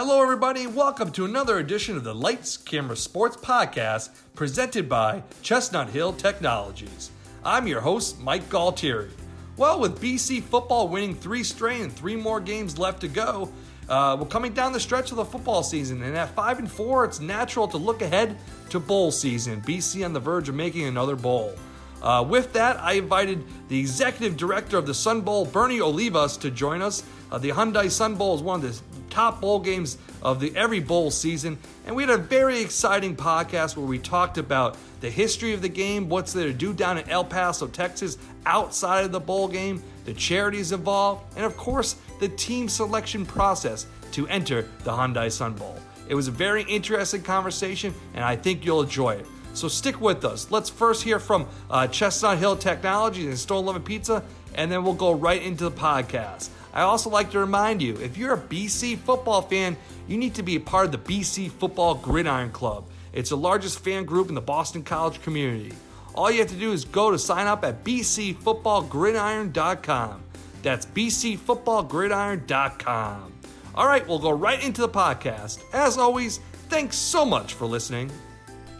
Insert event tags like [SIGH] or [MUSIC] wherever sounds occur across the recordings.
Hello, everybody, welcome to another edition of the Lights Camera Sports Podcast presented by Chestnut Hill Technologies. I'm your host, Mike Galtieri. Well, with BC football winning three straight and three more games left to go, uh, we're coming down the stretch of the football season, and at five and four, it's natural to look ahead to bowl season. BC on the verge of making another bowl. Uh, with that, I invited the executive director of the Sun Bowl, Bernie Olivas, to join us. Uh, the Hyundai Sun Bowl is one of the top bowl games of the every bowl season, and we had a very exciting podcast where we talked about the history of the game, what's there to do down in El Paso, Texas, outside of the bowl game, the charities involved, and of course the team selection process to enter the Hyundai Sun Bowl. It was a very interesting conversation, and I think you'll enjoy it. So stick with us. Let's first hear from uh, Chestnut Hill Technologies and Stone Loving Pizza, and then we'll go right into the podcast. I also like to remind you if you're a BC football fan, you need to be a part of the BC Football Gridiron Club. It's the largest fan group in the Boston College community. All you have to do is go to sign up at bcfootballgridiron.com. That's bcfootballgridiron.com. All right, we'll go right into the podcast. As always, thanks so much for listening.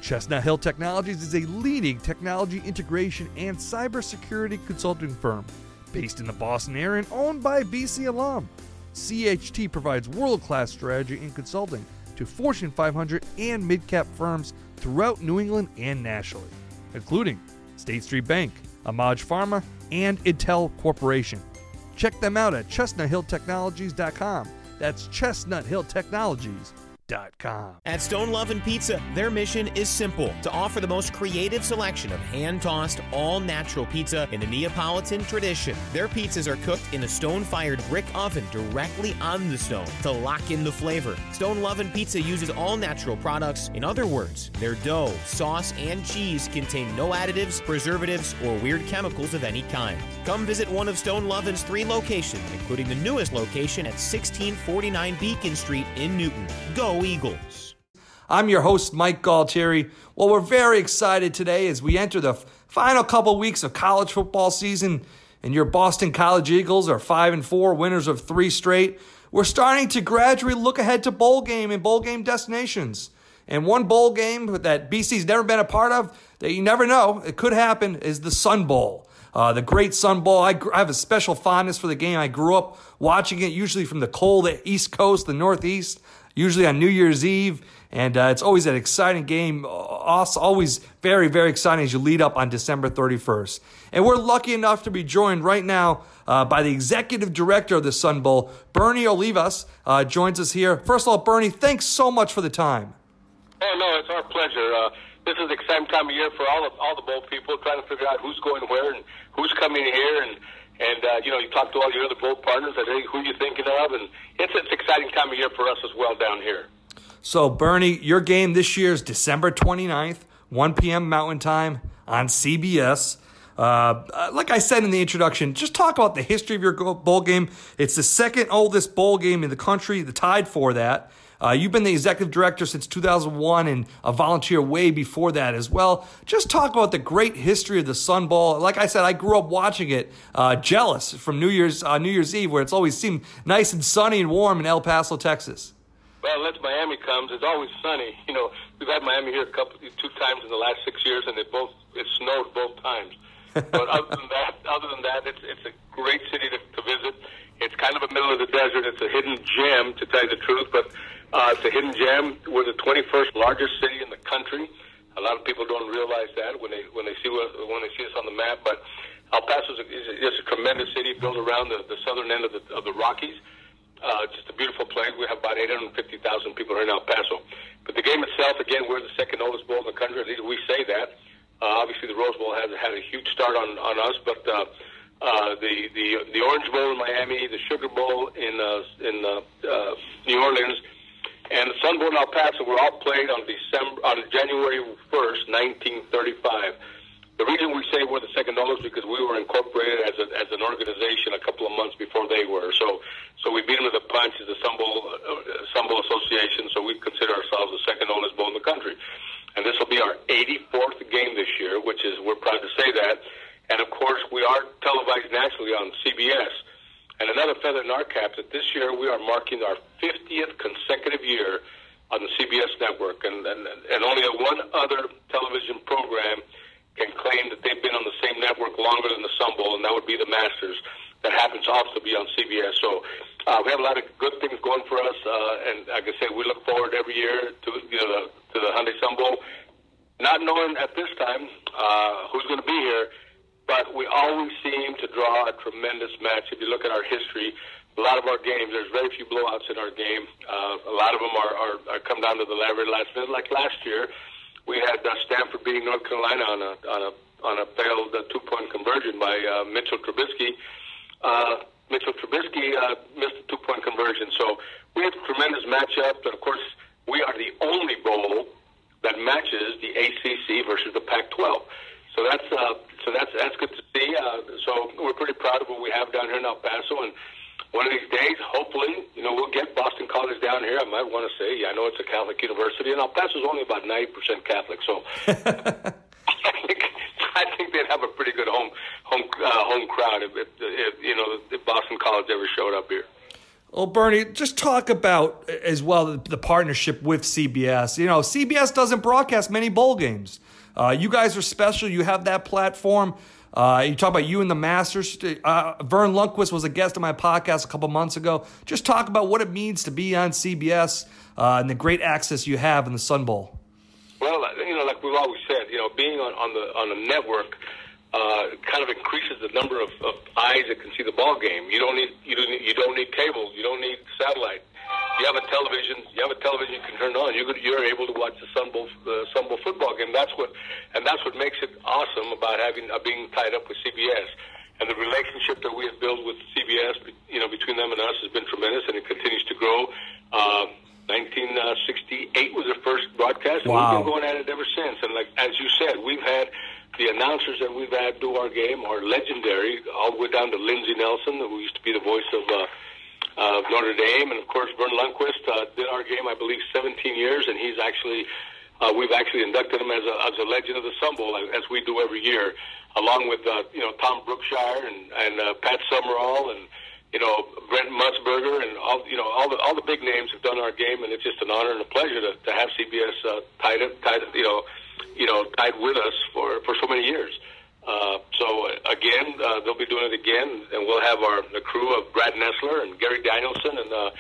Chestnut Hill Technologies is a leading technology integration and cybersecurity consulting firm based in the Boston area and owned by BC alum. CHT provides world class strategy and consulting to Fortune 500 and mid cap firms throughout New England and nationally, including State Street Bank, AMAG Pharma, and Intel Corporation. Check them out at chestnuthilltechnologies.com. That's chestnuthilltechnologies.com. At Stone Love and Pizza, their mission is simple to offer the most creative selection of hand tossed, all natural pizza in the Neapolitan tradition. Their pizzas are cooked in a stone fired brick oven directly on the stone to lock in the flavor. Stone Love and Pizza uses all natural products. In other words, their dough, sauce, and cheese contain no additives, preservatives, or weird chemicals of any kind. Come visit one of Stone Lovin's three locations, including the newest location at 1649 Beacon Street in Newton. Go Eagles! I'm your host, Mike Galtieri. Well, we're very excited today as we enter the final couple weeks of college football season, and your Boston College Eagles are five and four, winners of three straight. We're starting to gradually look ahead to bowl game and bowl game destinations. And one bowl game that BC's never been a part of that you never know, it could happen, is the Sun Bowl. Uh, the great Sun Bowl. I, I have a special fondness for the game. I grew up watching it usually from the cold East Coast, the Northeast, usually on New Year's Eve. And uh, it's always an exciting game. Also, always very, very exciting as you lead up on December 31st. And we're lucky enough to be joined right now uh, by the executive director of the Sun Bowl, Bernie Olivas, uh, joins us here. First of all, Bernie, thanks so much for the time. Oh no, it's our pleasure. Uh, this is the exciting time of year for all of all the bowl people trying to figure out who's going where and who's coming here and and uh, you know you talk to all your other bowl partners and hey, who you're thinking of and it's an exciting time of year for us as well down here. So, Bernie, your game this year is December 29th, 1 p.m. Mountain Time on CBS. Uh, like I said in the introduction, just talk about the history of your bowl game. It's the second oldest bowl game in the country, the tied for that. Uh, you've been the executive director since 2001 and a volunteer way before that as well. Just talk about the great history of the Sun Bowl. Like I said, I grew up watching it, uh, jealous from New Year's uh, New Year's Eve, where it's always seemed nice and sunny and warm in El Paso, Texas. Well, unless Miami comes, it's always sunny. You know, we've had Miami here a couple, two times in the last six years, and it both it snowed both times. but [LAUGHS] other than that, other than that, it's it's a great city to, to visit. It's kind of a middle of the desert. It's a hidden gem, to tell you the truth. But uh, it's a hidden gem. We're the 21st largest city in the country. A lot of people don't realize that when they when they see when they see us on the map. But El Paso is, is just a tremendous city built around the, the southern end of the of the Rockies. Uh, just a beautiful place. We have about 850,000 people here in El Paso. But the game itself, again, we're the second oldest bowl in the country. At least we say that. Uh, obviously, the Rose Bowl has had a huge start on on us, but uh, uh, the the the Orange Bowl in Miami, the Sugar Bowl in uh, in uh, uh, New Orleans, and the Sun Bowl in El Paso were all played on December on January 1st, 1935. The reason we say we're the second oldest because we were incorporated as, a, as an organization a couple of months before they were. So, so we beat them with a punch as the Sun Bowl, uh, Sun Bowl Association. So we consider ourselves the second oldest bowl in the country. And this will be our 84th game this year, which is we're proud to say that. And of course, we are televised nationally on CBS. And another feather in our cap that this year we are marking our 50th consecutive year on the CBS network, and and, and only one other television program can claim that they've been on the same network longer than the Sun Bowl, and that would be the Masters. That happens also to be on CBS. So uh, we have a lot of good things going for us, uh, and like I say, we look forward every year to you know to the Hyundai Sun Bowl. Not knowing at this time uh, who's going to be here, but we always seem to draw a tremendous match. If you look at our history, a lot of our games, there's very few blowouts in our game. Uh, a lot of them are, are, are come down to the very last minute. Like last year, we had uh, Stanford beating North Carolina on a on a on a failed uh, two point conversion by uh, Mitchell Trubisky. Uh, Mitchell Trubisky uh, missed a two point conversion. So we had a tremendous matchup. And of course, we are the only bowl that matches the ACC versus the Pac 12. So that's uh, so that's that's good to see. Uh, so we're pretty proud of what we have down here in El Paso, and one of these days, hopefully, you know, we'll get Boston College down here. I might want to say, I know it's a Catholic university, and El Paso's only about ninety percent Catholic, so [LAUGHS] I think I think they'd have a pretty good home home uh, home crowd if, if, if you know if Boston College ever showed up here. Well, Bernie, just talk about as well the, the partnership with CBS. You know, CBS doesn't broadcast many bowl games. Uh, you guys are special. You have that platform. Uh, you talk about you and the Masters. Uh, Verne Lundquist was a guest on my podcast a couple months ago. Just talk about what it means to be on CBS uh, and the great access you have in the Sun Bowl. Well, you know, like we've always said, you know, being on, on the on a network uh, kind of increases the number of, of eyes that can see the ball game. You don't need you don't need, you don't need cable. You don't need satellite you have a television, you have a television you can turn on. You could, you're able to watch the Sun Bowl, the Sun Bowl football game. That's what, and that's what makes it awesome about having uh, being tied up with CBS. And the relationship that we have built with CBS, you know, between them and us has been tremendous, and it continues to grow. Uh, 1968 was the first broadcast, and wow. we've been going at it ever since. And like as you said, we've had the announcers that we've had do our game are legendary, all the way down to Lindsey Nelson, who used to be the voice of. Uh, uh, Notre Dame, and of course Verne Lundquist uh, did our game, I believe, 17 years, and he's actually uh, we've actually inducted him as a, as a legend of the Sun Bowl, as we do every year, along with uh, you know Tom Brookshier and and uh, Pat Summerall and you know Brent Musburger and all you know all the all the big names have done our game, and it's just an honor and a pleasure to, to have CBS uh, tied up, tied you know you know tied with us for for so many years. Uh, so again, uh, they'll be doing it again, and we'll have our the crew of Brad Nessler and Gary Danielson and uh,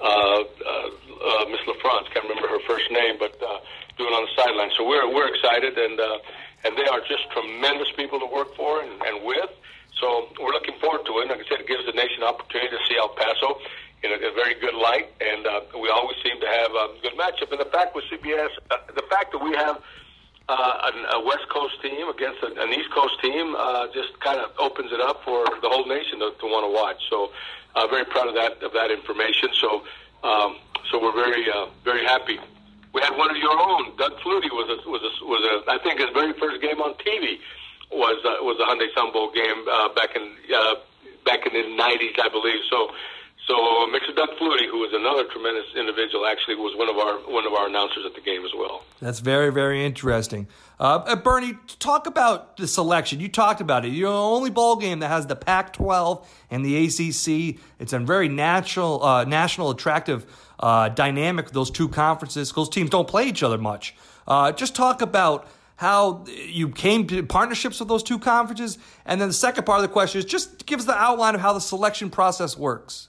uh, uh, Miss LaForce. Can't remember her first name, but uh, doing on the sideline. So we're we're excited, and uh, and they are just tremendous people to work for and, and with. So we're looking forward to it. Like I said, it gives the nation opportunity to see El Paso in a, a very good light, and uh, we always seem to have a good matchup. And the fact with CBS, uh, the fact that we have uh, a, West Coast team against an East Coast team uh, just kind of opens it up for the whole nation to, to want to watch. So, uh, very proud of that of that information. So, um, so we're very uh, very happy. We had one of your own, Doug Flutie was a, was a, was a I think his very first game on TV was uh, was a Hyundai Sun Bowl game uh, back in uh, back in the '90s, I believe. So so uh, Mixer Doug Flutie, who was another tremendous individual, actually was one of our one of our announcers at the game as well. That's very very interesting. Uh, uh Bernie, talk about the selection. You talked about it. You're the only ball game that has the Pac-12 and the ACC. It's a very natural, uh, national, attractive uh, dynamic those two conferences. Those teams don't play each other much. Uh, just talk about how you came to partnerships with those two conferences, and then the second part of the question is just give us the outline of how the selection process works.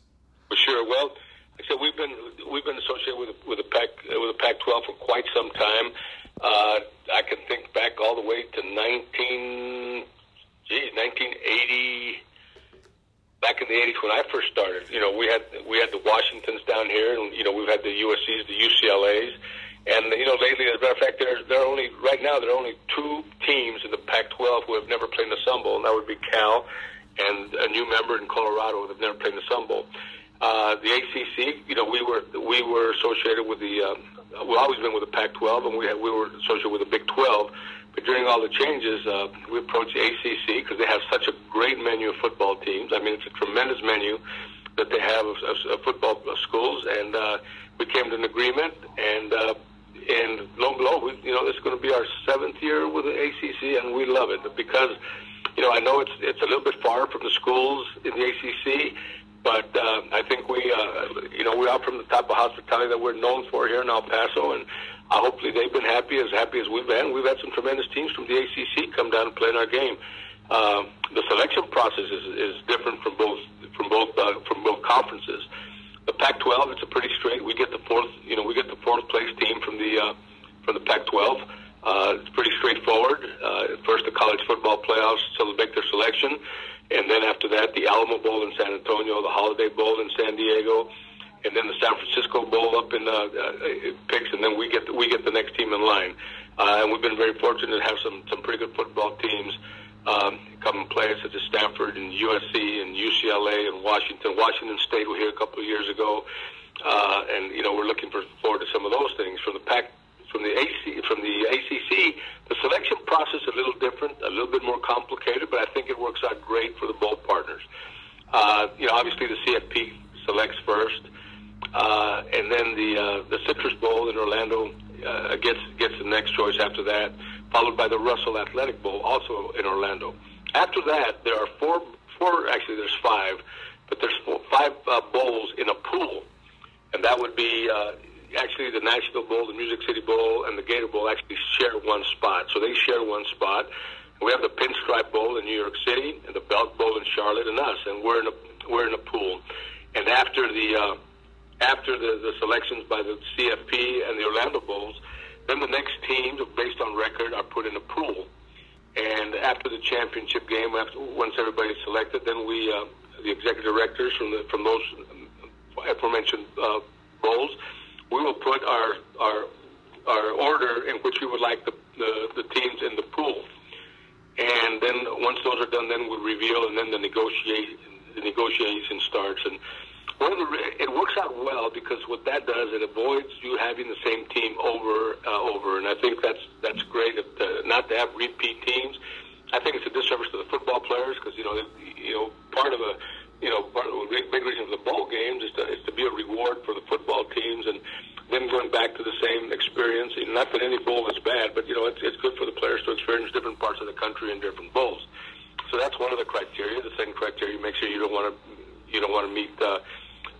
For sure. Well, like I said, we've been we've been associated with with the Pac with the Pac-12 for quite some time. Uh, I can think back all the way to 19, geez, 1980. Back in the 80s when I first started, you know, we had we had the Washingtons down here, and you know, we've had the USC's, the UCLA's, and you know, lately, as a matter of fact, there there are only right now there are only two teams in the Pac-12 who have never played in the Sun Bowl, and that would be Cal and a new member in Colorado that have never played in the Sun Bowl. Uh, the ACC, you know, we were we were associated with the uh, we've always been with the Pac-12, and we had, we were associated with the Big 12. But during all the changes, uh, we approached the ACC because they have such a great menu of football teams. I mean, it's a tremendous menu that they have of, of, of football schools, and uh, we came to an agreement. And uh, and lo and behold, you know, it's going to be our seventh year with the ACC, and we love it because you know I know it's it's a little bit far from the schools in the ACC But uh, I think we, uh, you know, we are from the type of hospitality that we're known for here in El Paso, and uh, hopefully they've been happy, as happy as we've been. We've had some tremendous teams from the ACC come down and play in our game. Uh, the selection process is, is different from both from both uh, from both conferences. The Pac-12, it's a pretty straight. We get the fourth, you know, we get the fourth place team from the uh, from the Pac-12. Uh, it's pretty straightforward. Uh, first, the college football playoffs to make their selection, and then after that, the Alamo Bowl in San Antonio, the Holiday Bowl in San Diego, and then the San Francisco Bowl up in uh, uh, picks, and then we get the, we get the next team in line. Uh, and we've been very fortunate to have some some pretty good football teams um, come and play, such as Stanford and USC and UCLA and Washington. Washington State were here a couple of years ago, uh, and you know we're looking for, forward to some of those things from the Pac from the AC from the ACC. The selection process is a little different, a little bit more complicated, but I think it works out great for the bowl partners. Uh, you know, obviously the CFP selects first, uh, and then the uh, the Citrus Bowl in Orlando uh, gets gets the next choice after that, followed by the Russell Athletic Bowl, also in Orlando. After that, there are four four actually there's five, but there's four, five uh, bowls in a pool, and that would be. Uh, actually the Nashville Bowl, the Music City Bowl, and the Gator Bowl actually share one spot. So they share one spot. We have the Pinstripe Bowl in New York City, and the Belk Bowl in Charlotte, and us, and we're in a we're in a pool. And after the uh, after the, the selections by the CFP and the Orlando Bowls, then the next teams, based on record, are put in a pool. And after the championship game, after once everybody's selected, then we uh, the executive directors from the from those aforementioned uh, bowls we will put our our our order in which we would like the, the, the teams in the pool. And then once those are done, then we reveal, and then the negotiate the negotiation starts. And one of the it works out well because what that does it avoids you having the same team over uh, over. And I think that's that's great uh, not to have repeat teams. I think it's a disservice to the football players because you know you know part of a you know, part of the big, reason for the bowl games is to, is to be a reward for the football teams and then going back to the same experience. Not that any bowl is bad, but, you know, it's, it's good for the players to experience different parts of the country in different bowls. So that's one of the criteria. The second criteria, make sure you don't want to, you don't want to meet uh,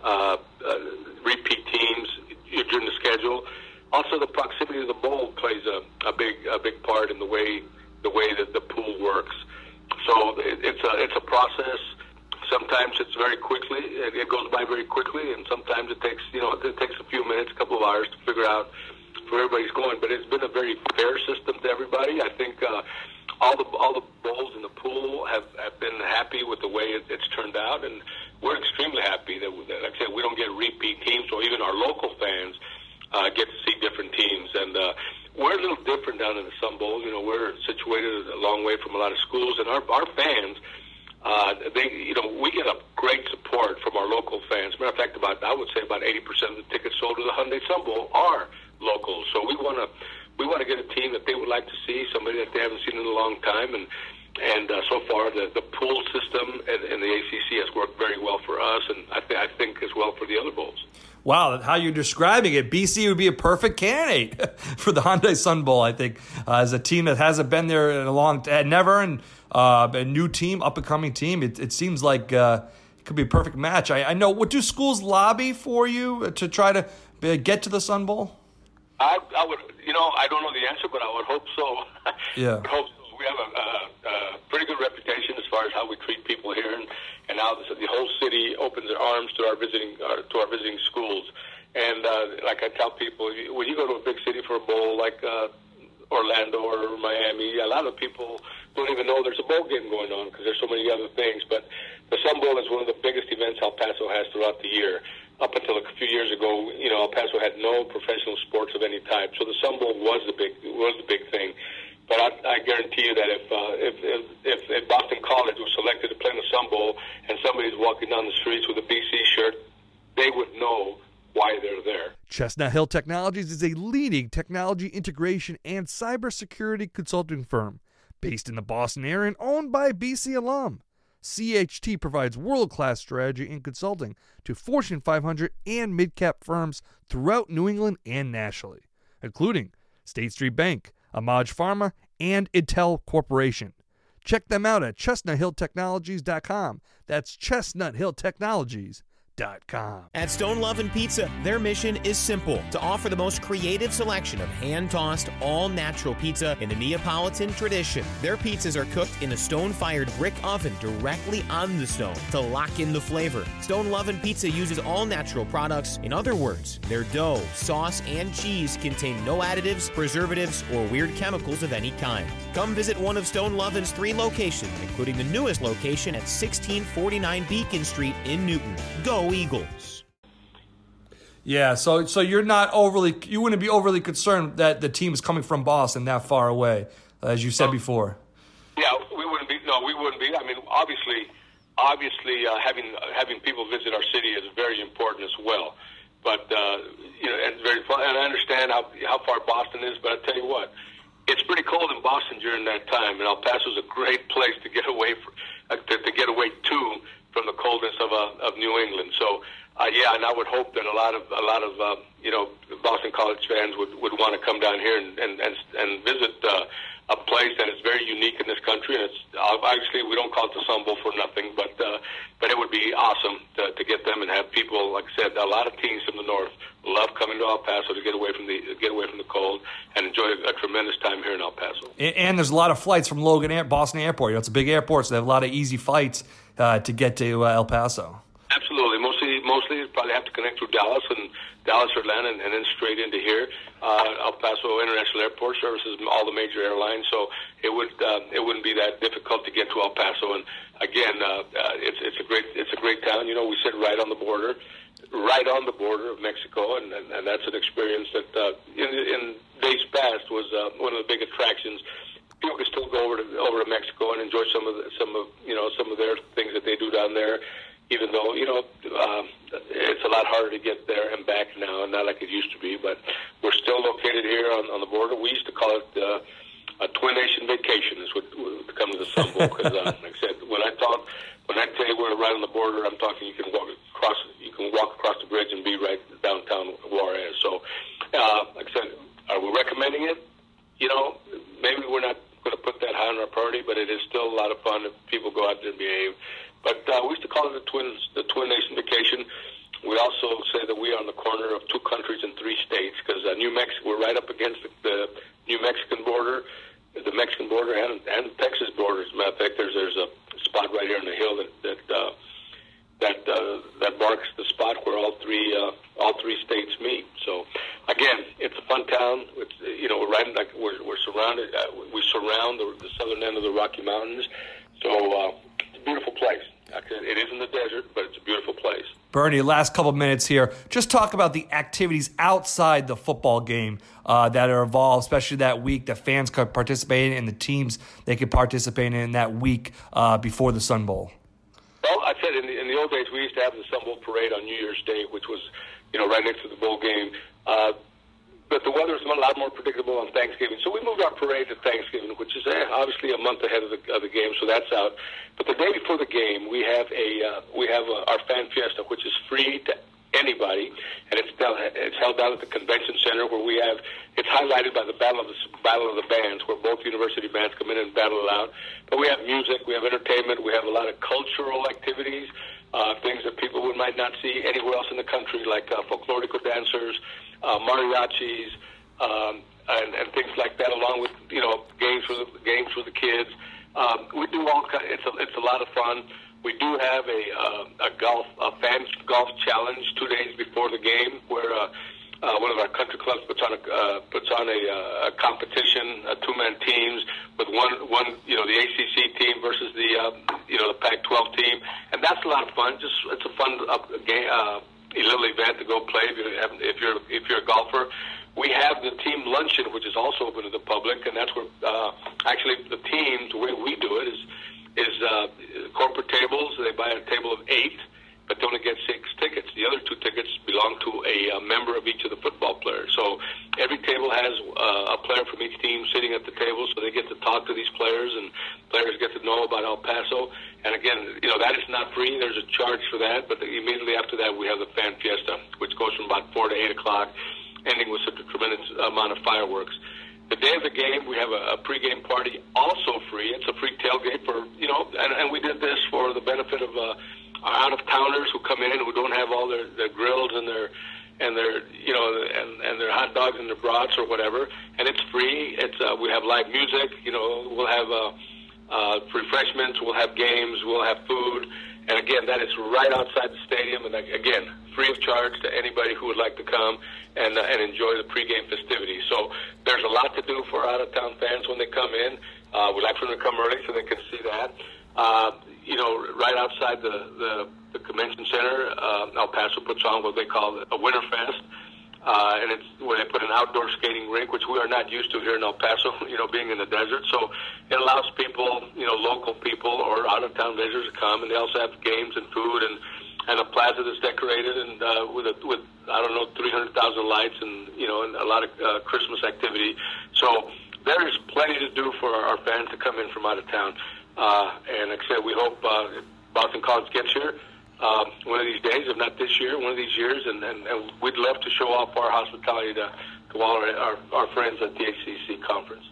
uh, uh, repeat teams during the schedule. Also, the proximity of the bowl plays a, a big a big part in the way the way that the pool works. So it, it's a it's a process sometimes it's very quickly. It, it goes by very quickly, and sometimes it takes you know it takes a few minutes, a couple of hours to figure out where everybody's going. But it's been a very fair system to everybody. I think uh, all the all the bowls in the pool have have been happy with the way it, it's turned out, and we're extremely happy that, that like I said, we don't get repeat teams, or even our local fans uh, get to see different teams and. Uh, we're a little different down in the Sun Bowl. You know, we're situated a long way from a lot of schools, and our our fans uh, they, you know, we get a great support from our local fans. Matter of fact, about I would say about 80% of the tickets sold to the Hyundai Sun Bowl are local. So we want to we want to get a team that they would like to see, somebody that they haven't seen in a long time, and and uh, so far the the pool system and, and the ACC has worked very well for us, and I, th- I think as well for the other bowls. Wow, how you're describing it, BC would be a perfect candidate [LAUGHS] for the Hyundai Sun Bowl. I think uh, as a team that hasn't been there in a long, time, never, and uh, a new team, up and coming team. It, it seems like uh, it could be a perfect match. I, I know. What do schools lobby for you to try to uh, get to the Sun Bowl? I, I would, you know, I don't know the answer, but I would hope so. [LAUGHS] Yeah. hope so. We have a, a, a pretty good reputation as far as how we treat people here, and, and now the, the whole city opens their arms to our visiting uh, to our visiting schools. And uh, like I tell people, when you go to a big city for a bowl like uh, Orlando or Miami, a lot of people don't even know there's a bowl game going on because there's so many other things. But the Sun Bowl is one of the biggest events El Paso has throughout the year. Up until a few years ago, you know, El Paso had no professional sports of any type, so the Sun Bowl was the big was the big thing. But I, I guarantee you that if, uh, if, if if Boston College was selected to play in the Sun Bowl and somebody's walking down the streets with a BC shirt, they would know why they're there. Chestnut Hill Technologies is a leading technology integration and cybersecurity consulting firm based in the Boston area and owned by a BC alum. CHT provides world class strategy and consulting to Fortune 500 and mid cap firms throughout New England and nationally, including State Street Bank, AMAG Pharma, and Intel Corporation. Check them out at chestnuthilltechnologies.com. That's At Stone Love and Pizza, their mission is simple to offer the most creative selection of hand tossed, all natural pizza in the Neapolitan tradition. Their pizzas are cooked in a stone fired brick oven directly on the stone to lock in the flavor. Stone Love and Pizza uses all natural products. In other words, their dough, sauce, and cheese contain no additives, preservatives, or weird chemicals of any kind. Come visit one of Stone Lovin's three locations, including the newest location at 1649 Beacon Street in Newton. Go Eagles. Yeah, so so you're not overly you wouldn't be overly concerned that the team is coming from Boston that far away, as you said Oh. before. Yeah, we wouldn't be. No, we wouldn't be. I mean, obviously, obviously, uh, having having people visit our city is very important as well. But uh, you know, and very fun. And I understand how how far Boston is. But I tell you what, it's pretty cold in Boston during that time, and El Paso is a great place to get away for, uh, to, to get away to from the coldness of uh, of New England. So. Uh, yeah, and I would hope that a lot of a lot of uh, you know Boston College fans would, would want to come down here and and and, and visit uh, a place that is very unique in this country. And it's obviously we don't call it the Sun Bowl for nothing, but uh, but it would be awesome to, to get them and have people, like I said, a lot of teams from the north love coming to El Paso to get away from the get away from the cold and enjoy a, a tremendous time here in El Paso. And, and there's a lot of flights from Logan Air, Boston Airport. You know, it's a big airport, so they have a lot of easy flights uh, to get to uh, El Paso. Absolutely. Mostly, mostly you probably have to connect through Dallas and Dallas or Atlanta, and, and then straight into here. Uh, El Paso International Airport services all the major airlines, so it would uh, it wouldn't be that difficult to get to El Paso. And again, uh, uh, it's it's a great it's a great town. You know, we sit right on the border, right on the border of Mexico, and and, and that's an experience that uh, in, in days past was uh, one of the big attractions people can still go over to over to Mexico and enjoy some of the, some of you know some of their down there. Even though you know um, it's a lot harder to get there and back now, not like it used to be. But we're still located here on, on the border. We used to call it uh, a twin nation vacation. Is what to come to the Sun because, uh, like I said, when I talk, when I tell you we're right on the border, I'm talking you can walk across, you can walk across the bridge and be right downtown Juarez. So, uh, like I said, are we recommending it? you know, maybe we're not going to put that high on our priority, but it is still a lot of fun if people go out there and behave. But uh, we used to call it the twin the twin nation vacation. We also say that we are on the corner of two countries and three states because uh, New Mexico we're right up against the, the New Mexican border, the Mexican border, and and Texas border. As a matter of fact, there's there's a spot right here on the hill that that uh, that uh, that marks the spot where all three uh, all three states meet. So again, it's a fun town. It's you know we're right in, like we're we're surrounded. Uh, we surround the, the southern end of the Rocky Mountains. So uh, it's a beautiful place. Like I said, It is in the desert, but it's a beautiful place. Bernie, last couple minutes here. Just talk about the activities outside the football game uh, that are involved, especially that week that fans could participate in, and the teams they could participate in that week uh, before the Sun Bowl. Well, I said in the, in the old days we used to have the Sun Bowl parade on New Year's Day, which was, you know, right next to the bowl game. Uh, but the weather was a lot more predictable on Thanksgiving, so we moved our parade to Thanksgiving, which is eh, obviously a month ahead of the of the game, so that's out. But the day before the game, we have a uh, we have a, our fan fiesta, which is free to anybody, and it's down, it's held down at the convention center where we have it's highlighted by the battle of the battle of the bands, where both university bands come in and battle it out. But we have music, we have entertainment, we have a lot of cultural activities, uh, things that people would might not see anywhere else in the country, like uh, folklorico dancers, uh, mariachis. Um, and, and things like that, along with you know games for the games for the kids. Um, we do all. It's a it's a lot of fun. We do have a uh, a golf a fan golf challenge two days before the game, where uh, uh, one of our country clubs puts on a uh, puts on a, uh, a competition, uh, two man teams with one one you know the ACC team versus the uh, you know the Pac-12 team, and that's a lot of fun. Just it's a fun uh, game. Uh, a little event to go play if you have, if you're if you're a golfer. We have the team luncheon, which is also open to the public, and that's where uh, actually the team, the way we do it, is is uh, corporate tables. They buy a table of eight, but they only get six tickets. The other two tickets belong to a, uh member of each of the football players. So every table has uh, a player from each team sitting at the table, so they get to talk to these players, and players get to know about El Paso. And again, you know that is not free. There's a charge for that, but immediately after that, we have the fan fiesta, which goes from about four to eight o'clock, ending with such a tremendous amount of fireworks. the day of the game, we have a, a pregame party, also free. It's a free tailgate for you know, and, and we did this for the benefit of uh, our out of towners who come in who don't have all their, their grills and their and their you know and and their hot dogs and their brats or whatever, and it's free. It's uh, we have live music. You know, we'll have uh, uh, refreshments. We'll have games. We'll have food. And again, that is right outside the stadium, and again, free of charge to anybody who would like to come and uh, and enjoy the pregame festivities. So there's a lot to do for out of town fans when they come in. Uh, we like for them to come early so they can see that. Uh, you know, right outside the the, the convention center, uh, El Paso puts on what they call a Winter Fest. Uh, and it's where they put an outdoor skating rink, which we are not used to here in El Paso, [LAUGHS] you know, being in the desert. So it allows people, you know, local people or out of town visitors to come, and they also have games and food and and a plaza that's decorated and uh, with a, with I don't know 300,000 lights and you know and a lot of uh, Christmas activity. So there is plenty to do for our, fans to come in from out of town. Uh, and like I said, we hope uh, Boston College gets here um, one of these days, if not this year, one of these years, and, and, and we'd love to show off our hospitality to, to all our, our, our friends at the ACC conference.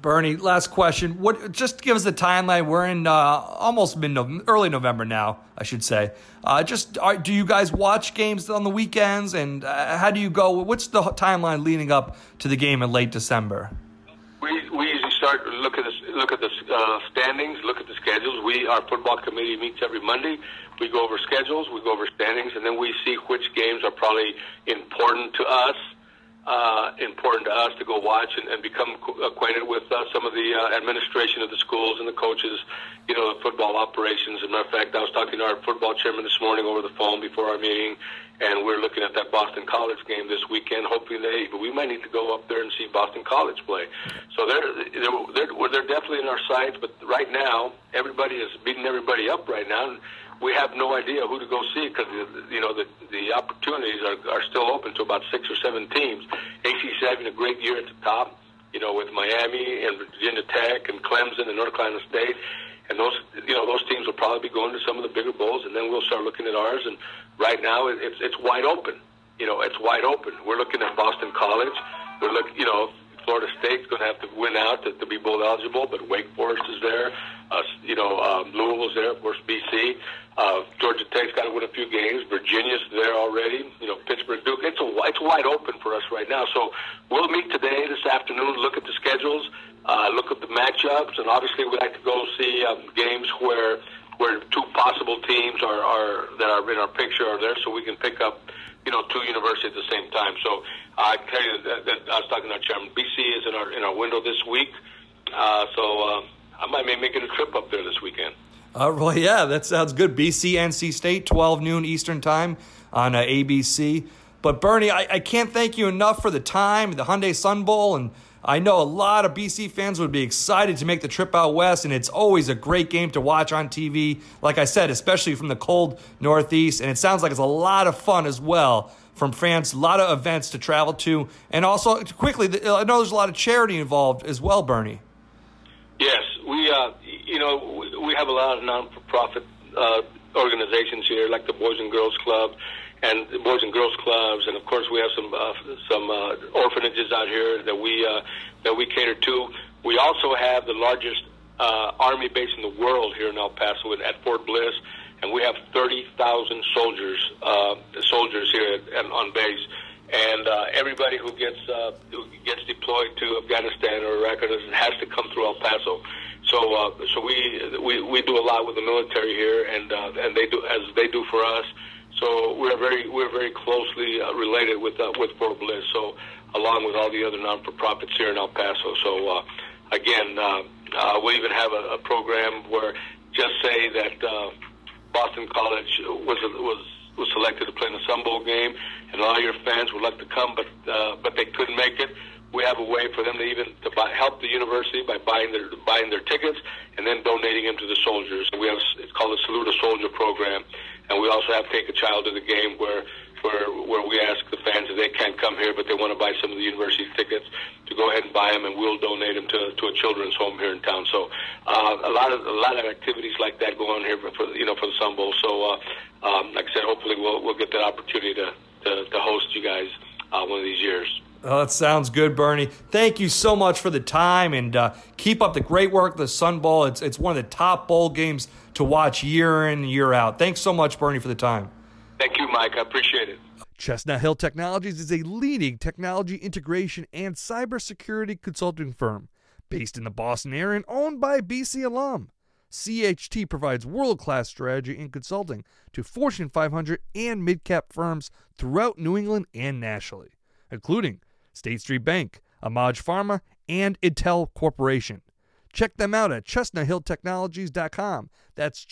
Bernie, last question. What? Just give us the timeline. We're in uh, almost mid early November now, I should say. Uh, just are, do you guys watch games on the weekends, and uh, how do you go? What's the timeline leading up to the game in late December? We, we usually start look at the look at the uh, standings, look at the schedules. We our football committee meets every Monday. We go over schedules, we go over standings, and then we see which games are probably important to us uh, important to us to go watch and, and become acquainted with uh, some of the uh, administration of the schools and the coaches, you know, the football operations. As a matter of fact, I was talking to our football chairman this morning over the phone before our meeting, and we're looking at that Boston College game this weekend, hoping they, but we might need to go up there and see Boston College play. So they're, they're, they're, they're definitely in our sights, but right now, everybody is beating everybody up right now. And, we have no idea who to go see because you know the the opportunities are are still open to about six or seven teams. ACC having a great year at the top, you know, with Miami and Virginia Tech and Clemson and North Carolina State, and those you know those teams will probably be going to some of the bigger bowls, and then we'll start looking at ours. And right now, it's it's wide open. You know, it's wide open. We're looking at Boston College. We're look, you know, Florida State's going to have to win out to, to be bowl eligible, but Wake Forest is there. Uh, you know, um, Louisville's there, of course, BC. Uh, Georgia Tech's got to win a few games. Virginia's there already. You know, Pittsburgh, Duke. It's a it's wide open for us right now. So we'll meet today, this afternoon, look at the schedules, uh, look at the matchups, and obviously we like to go see um, games where where two possible teams are, are that are in our picture are there, so we can pick up you know two universities at the same time. So I tell you that, that I was talking to our chairman. BC is in our in our window this week, uh, so uh, I might be making a trip up there this weekend. Uh, well, yeah, that sounds good. BC, NC State, 12 noon Eastern Time on uh, ABC. But Bernie, I, I can't thank you enough for the time, the Hyundai Sun Bowl, and I know a lot of BC fans would be excited to make the trip out west, and it's always a great game to watch on TV. Like I said, especially from the cold Northeast, and it sounds like it's a lot of fun as well from fans. A lot of events to travel to, and also quickly, I know there's a lot of charity involved as well, Bernie. Yes, we uh, you know we have a lot of non-profit uh, organizations here, like the Boys and Girls Club and Boys and Girls Clubs, and of course we have some uh, some uh, orphanages out here that we uh, that we cater to. We also have the largest uh, army base in the world here in El Paso at Fort Bliss, and we have 30,000 soldiers uh, soldiers here at, at, on base and uh, everybody who gets uh, who gets deployed to Afghanistan or Iraq has to come through El Paso. So uh, so we, we we do a lot with the military here, and uh, and they do as they do for us. So we're very we're very closely uh, related with uh, with Fort Bliss. So along with all the other non-for-profits here in El Paso. So uh, again, uh, uh, we even have a, a program where just say that uh, Boston College was was was selected to play in the Sun Bowl game, and a lot of your fans would like to come, but uh, but they couldn't make it. We have a way for them to even to buy, help the university by buying their buying their tickets and then donating them to the soldiers. We have it's called the Salute a Soldier program, and we also have Take a Child to the Game where where where we ask the fans if they can't come here but they want to buy some of the university tickets to go ahead and buy them and we'll donate them to to a children's home here in town. So uh, a lot of a lot of activities like that go on here for, you know for the Sun Bowl. So uh, um, like I said, hopefully we'll we'll get that opportunity to to, to host you guys uh, one of these years. Oh, that sounds good, Bernie. Thank you so much for the time and uh, keep up the great work. The Sun Bowl, it's, it's one of the top bowl games to watch year in, year out. Thanks so much, Bernie, for the time. Thank you, Mike. I appreciate it. Chestnut Hill Technologies is a leading technology integration and cybersecurity consulting firm based in the Boston area and owned by a BC alum. CHT provides world class strategy and consulting to Fortune 500 and mid cap firms throughout New England and nationally, including State Street Bank, AMAG Pharma, and Intel Corporation. Check them out at chestnuthilltechnologies.com. That's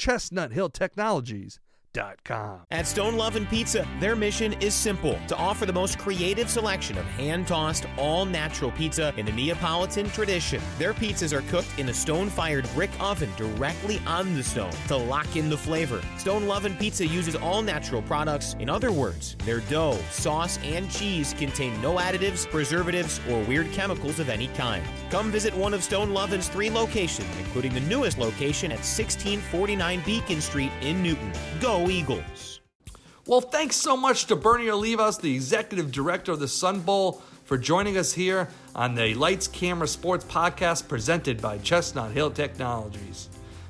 chestnuthilltechnologies.com. At Stone Love and Pizza, their mission is simple to offer the most creative selection of hand tossed, all natural pizza in the Neapolitan tradition. Their pizzas are cooked in a stone fired brick oven directly on the stone to lock in the flavor. Stone Love and Pizza uses all natural products. In other words, their dough, sauce, and cheese contain no additives, preservatives, or weird chemicals of any kind. Come visit one of Stone Lovin's three locations, including the newest location at 1649 Beacon Street in Newton. Eagles. Well, thanks so much to Bernie Olivas, the executive director of the Sun Bowl, for joining us here on the Lights Camera Sports podcast presented by Chestnut Hill Technologies.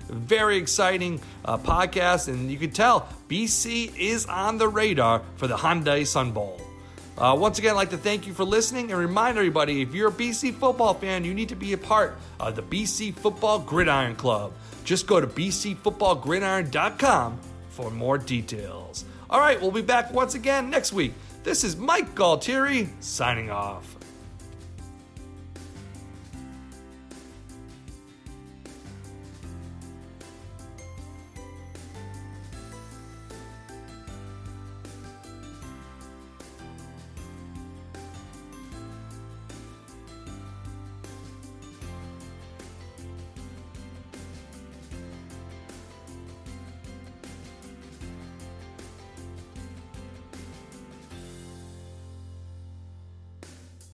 Very exciting uh, podcast, and you can tell BC is on the radar for the Hyundai Sun Bowl. Uh, once again, I'd like to thank you for listening and remind everybody if you're a BC football fan, you need to be a part of the BC Football Gridiron Club. Just go to bcfootballgridiron.com for more details. All right, we'll be back once again next week. This is Mike Galtieri signing off.